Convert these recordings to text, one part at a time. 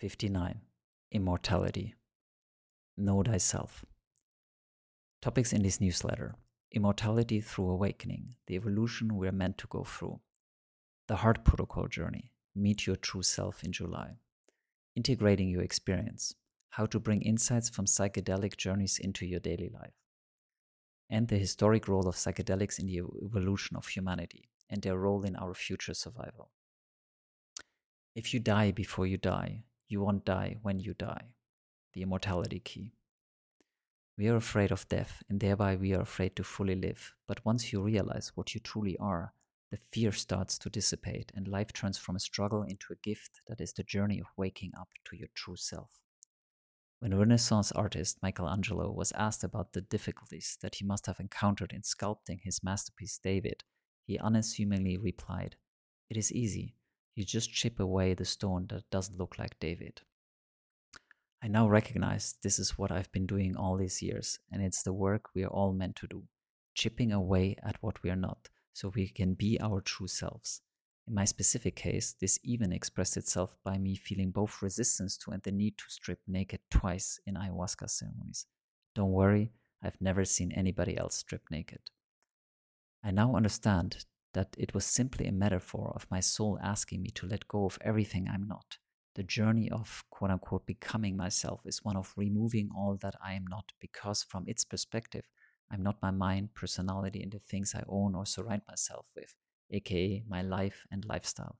59. Immortality. Know thyself. Topics in this newsletter Immortality through awakening, the evolution we are meant to go through. The Heart Protocol journey, meet your true self in July. Integrating your experience, how to bring insights from psychedelic journeys into your daily life. And the historic role of psychedelics in the evolution of humanity and their role in our future survival. If you die before you die, you won't die when you die. The immortality key. We are afraid of death, and thereby we are afraid to fully live. But once you realize what you truly are, the fear starts to dissipate, and life turns from a struggle into a gift that is the journey of waking up to your true self. When Renaissance artist Michelangelo was asked about the difficulties that he must have encountered in sculpting his masterpiece David, he unassumingly replied, It is easy. You just chip away the stone that doesn't look like David. I now recognize this is what I've been doing all these years, and it's the work we are all meant to do, chipping away at what we are not, so we can be our true selves. In my specific case, this even expressed itself by me feeling both resistance to and the need to strip naked twice in ayahuasca ceremonies. Don't worry, I've never seen anybody else strip naked. I now understand that it was simply a metaphor of my soul asking me to let go of everything I'm not. The journey of quote unquote becoming myself is one of removing all that I am not, because from its perspective, I'm not my mind, personality, and the things I own or surround myself with, aka my life and lifestyle.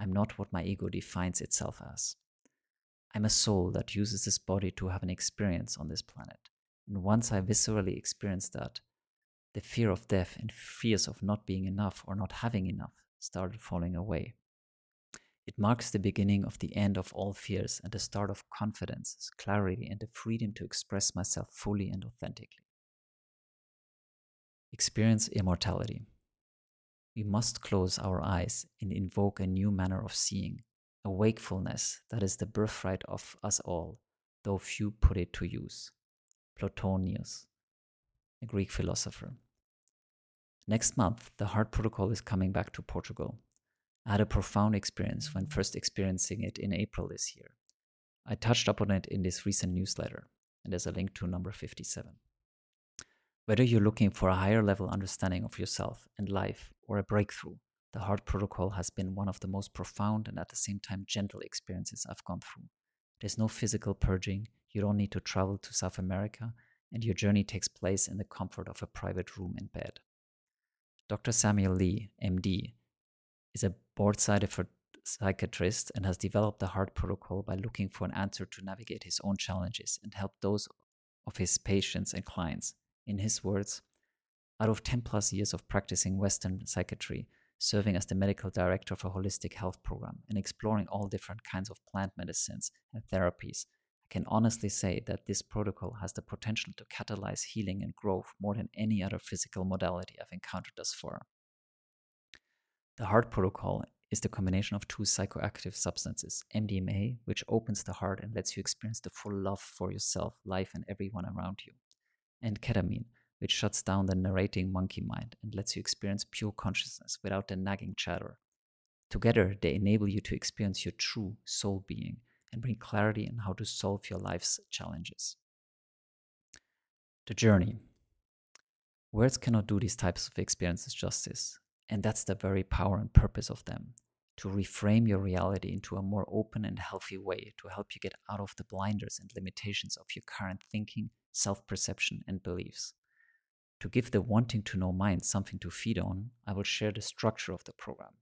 I'm not what my ego defines itself as. I'm a soul that uses this body to have an experience on this planet. And once I viscerally experience that, the fear of death and fears of not being enough or not having enough started falling away. It marks the beginning of the end of all fears and the start of confidence, clarity, and the freedom to express myself fully and authentically. Experience immortality. We must close our eyes and invoke a new manner of seeing, a wakefulness that is the birthright of us all, though few put it to use. Plotinus, a Greek philosopher. Next month, the Heart Protocol is coming back to Portugal. I had a profound experience when first experiencing it in April this year. I touched upon it in this recent newsletter, and there's a link to number 57. Whether you're looking for a higher level understanding of yourself and life or a breakthrough, the Heart Protocol has been one of the most profound and at the same time gentle experiences I've gone through. There's no physical purging, you don't need to travel to South America, and your journey takes place in the comfort of a private room and bed. Dr. Samuel Lee, MD, is a board certified psychiatrist and has developed the Heart Protocol by looking for an answer to navigate his own challenges and help those of his patients and clients in his words, out of 10 plus years of practicing Western psychiatry, serving as the medical director for a holistic health program, and exploring all different kinds of plant medicines and therapies, can honestly say that this protocol has the potential to catalyze healing and growth more than any other physical modality I've encountered thus far. The heart protocol is the combination of two psychoactive substances MDMA, which opens the heart and lets you experience the full love for yourself, life, and everyone around you, and ketamine, which shuts down the narrating monkey mind and lets you experience pure consciousness without the nagging chatter. Together, they enable you to experience your true soul being and bring clarity on how to solve your life's challenges. The journey. Words cannot do these types of experiences justice, and that's the very power and purpose of them to reframe your reality into a more open and healthy way to help you get out of the blinders and limitations of your current thinking, self perception, and beliefs. To give the wanting to know mind something to feed on, I will share the structure of the program.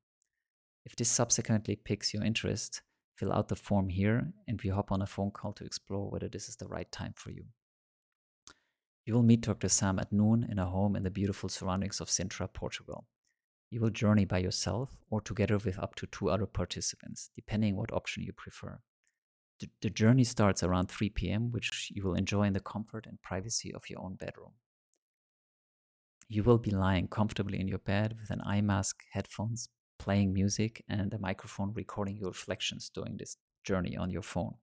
If this subsequently piques your interest, fill out the form here and we hop on a phone call to explore whether this is the right time for you. You will meet Dr. Sam at noon in a home in the beautiful surroundings of Sintra, Portugal. You will journey by yourself or together with up to two other participants, depending what option you prefer. The, the journey starts around 3 p.m., which you will enjoy in the comfort and privacy of your own bedroom. You will be lying comfortably in your bed with an eye mask, headphones, playing music, and a microphone recording your reflections during this journey on your phone.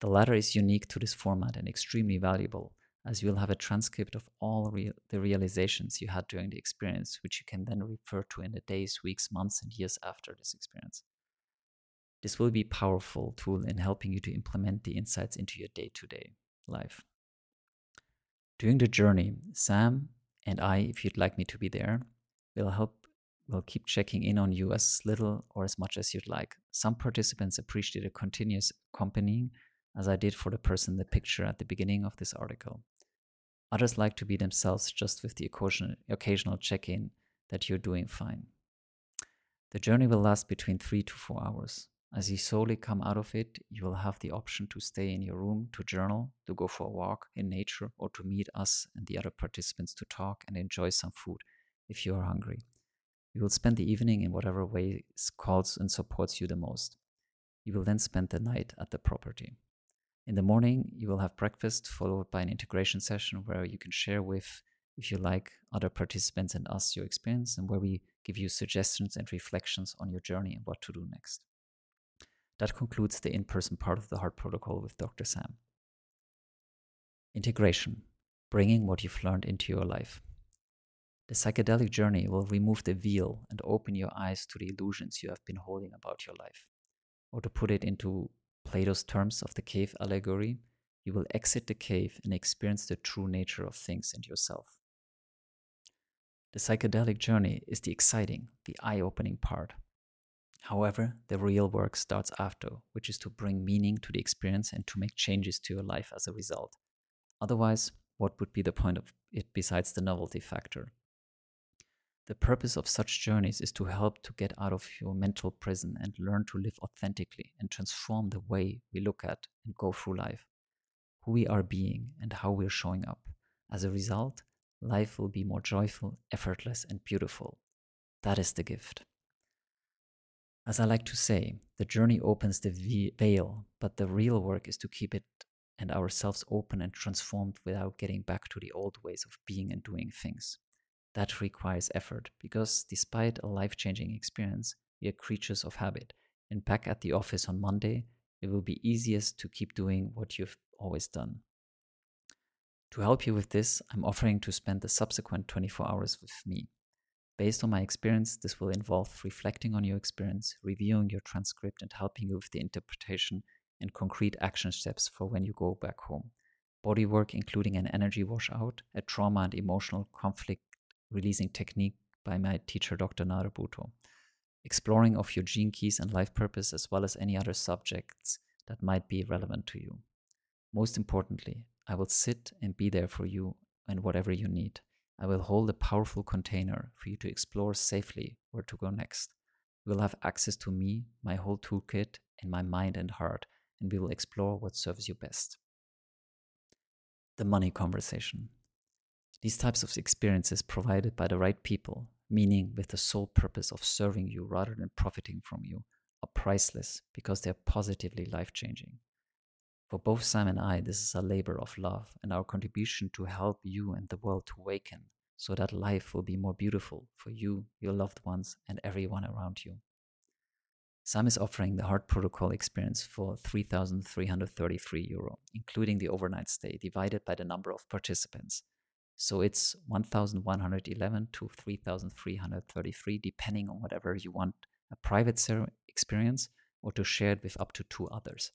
The latter is unique to this format and extremely valuable as you will have a transcript of all real, the realizations you had during the experience, which you can then refer to in the days, weeks, months, and years after this experience. This will be a powerful tool in helping you to implement the insights into your day to day life. During the journey, Sam and I, if you'd like me to be there, will help will keep checking in on you as little or as much as you'd like. Some participants appreciate a continuous accompanying, as I did for the person in the picture at the beginning of this article. Others like to be themselves just with the occasional, check in that you're doing fine. The journey will last between three to four hours. As you slowly come out of it, you will have the option to stay in your room to journal, to go for a walk in nature, or to meet us and the other participants to talk and enjoy some food if you are hungry. You will spend the evening in whatever way calls and supports you the most. You will then spend the night at the property. In the morning, you will have breakfast followed by an integration session where you can share with, if you like, other participants and us your experience and where we give you suggestions and reflections on your journey and what to do next. That concludes the in person part of the Heart Protocol with Dr. Sam. Integration, bringing what you've learned into your life. The psychedelic journey will remove the veil and open your eyes to the illusions you have been holding about your life. Or to put it into Plato's terms of the cave allegory, you will exit the cave and experience the true nature of things and yourself. The psychedelic journey is the exciting, the eye opening part, However, the real work starts after, which is to bring meaning to the experience and to make changes to your life as a result. Otherwise, what would be the point of it besides the novelty factor? The purpose of such journeys is to help to get out of your mental prison and learn to live authentically and transform the way we look at and go through life, who we are being, and how we're showing up. As a result, life will be more joyful, effortless, and beautiful. That is the gift. As I like to say, the journey opens the veil, but the real work is to keep it and ourselves open and transformed without getting back to the old ways of being and doing things. That requires effort because despite a life changing experience, we are creatures of habit. And back at the office on Monday, it will be easiest to keep doing what you've always done. To help you with this, I'm offering to spend the subsequent 24 hours with me. Based on my experience, this will involve reflecting on your experience, reviewing your transcript, and helping you with the interpretation and concrete action steps for when you go back home. Body work, including an energy washout, a trauma and emotional conflict releasing technique by my teacher, Dr. Narubuto. Exploring of your gene keys and life purpose, as well as any other subjects that might be relevant to you. Most importantly, I will sit and be there for you and whatever you need. I will hold a powerful container for you to explore safely where to go next. You will have access to me, my whole toolkit, and my mind and heart, and we will explore what serves you best. The money conversation. These types of experiences provided by the right people, meaning with the sole purpose of serving you rather than profiting from you, are priceless because they are positively life changing. For both Sam and I, this is a labor of love and our contribution to help you and the world to awaken so that life will be more beautiful for you, your loved ones, and everyone around you. Sam is offering the Heart Protocol experience for 3,333 euro, including the overnight stay divided by the number of participants. So it's 1,111 to 3,333, depending on whatever you want a private experience or to share it with up to two others.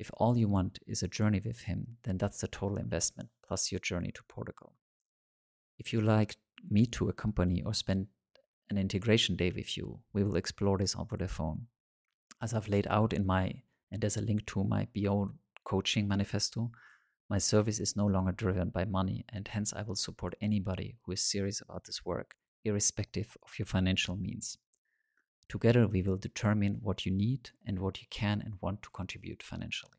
If all you want is a journey with him, then that's the total investment plus your journey to Portugal. If you like me to accompany or spend an integration day with you, we will explore this over the phone. As I've laid out in my, and there's a link to my BO coaching manifesto, my service is no longer driven by money, and hence I will support anybody who is serious about this work, irrespective of your financial means. Together, we will determine what you need and what you can and want to contribute financially.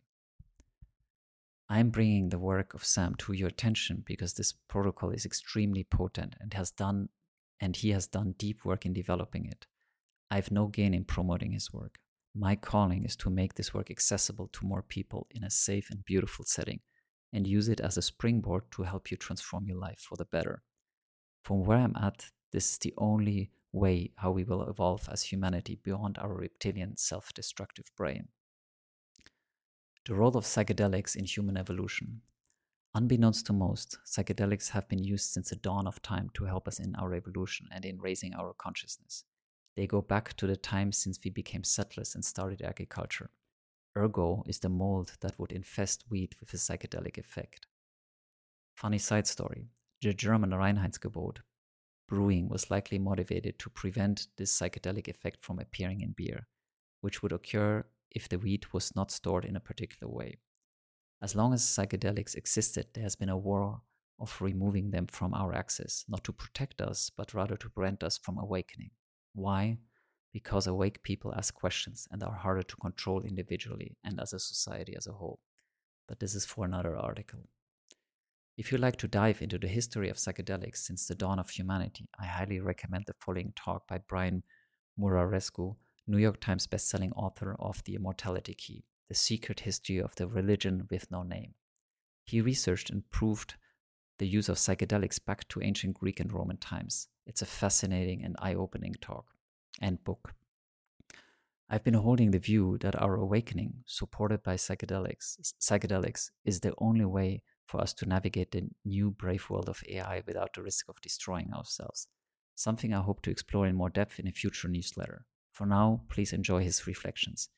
I'm bringing the work of Sam to your attention because this protocol is extremely potent and has done and he has done deep work in developing it. I have no gain in promoting his work. My calling is to make this work accessible to more people in a safe and beautiful setting and use it as a springboard to help you transform your life for the better. From where I'm at, this is the only way how we will evolve as humanity beyond our reptilian self destructive brain. The role of psychedelics in human evolution. Unbeknownst to most, psychedelics have been used since the dawn of time to help us in our evolution and in raising our consciousness. They go back to the time since we became settlers and started agriculture. Ergot is the mold that would infest wheat with a psychedelic effect. Funny side story the German Reinheitsgebot brewing was likely motivated to prevent this psychedelic effect from appearing in beer, which would occur if the wheat was not stored in a particular way. As long as psychedelics existed, there has been a war of removing them from our access, not to protect us, but rather to prevent us from awakening. Why? Because awake people ask questions and are harder to control individually and as a society as a whole. But this is for another article. If you'd like to dive into the history of psychedelics since the dawn of humanity, I highly recommend the following talk by Brian Muraresku, New York Times bestselling author of The Immortality Key The Secret History of the Religion with No Name. He researched and proved the use of psychedelics back to ancient Greek and Roman times. It's a fascinating and eye opening talk and book. I've been holding the view that our awakening, supported by psychedelics, psychedelics is the only way for us to navigate the new brave world of AI without the risk of destroying ourselves. Something I hope to explore in more depth in a future newsletter. For now, please enjoy his reflections.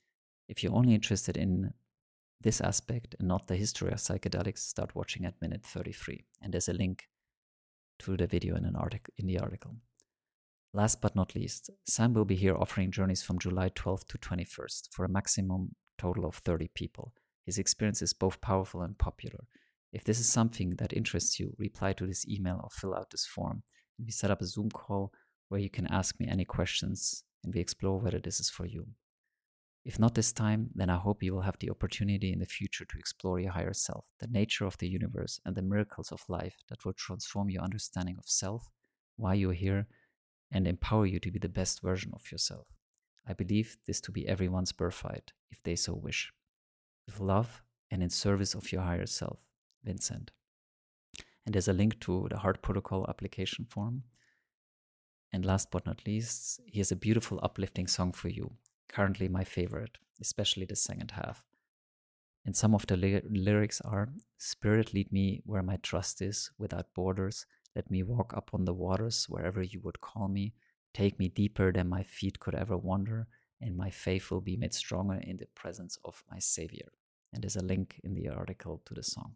If you're only interested in this aspect and not the history of psychedelics, start watching at minute 33. And there's a link to the video in an article in the article. Last but not least, Sam will be here offering journeys from July 12th to 21st for a maximum total of 30 people. His experience is both powerful and popular. If this is something that interests you, reply to this email or fill out this form. We set up a Zoom call where you can ask me any questions and we explore whether this is for you. If not this time, then I hope you will have the opportunity in the future to explore your higher self, the nature of the universe, and the miracles of life that will transform your understanding of self, why you're here, and empower you to be the best version of yourself. I believe this to be everyone's birthright, if they so wish. With love and in service of your higher self. Vincent. And there's a link to the Heart Protocol application form. And last but not least, here's a beautiful uplifting song for you, currently my favorite, especially the second half. And some of the ly- lyrics are Spirit, lead me where my trust is, without borders. Let me walk up on the waters wherever you would call me. Take me deeper than my feet could ever wander, and my faith will be made stronger in the presence of my Savior. And there's a link in the article to the song.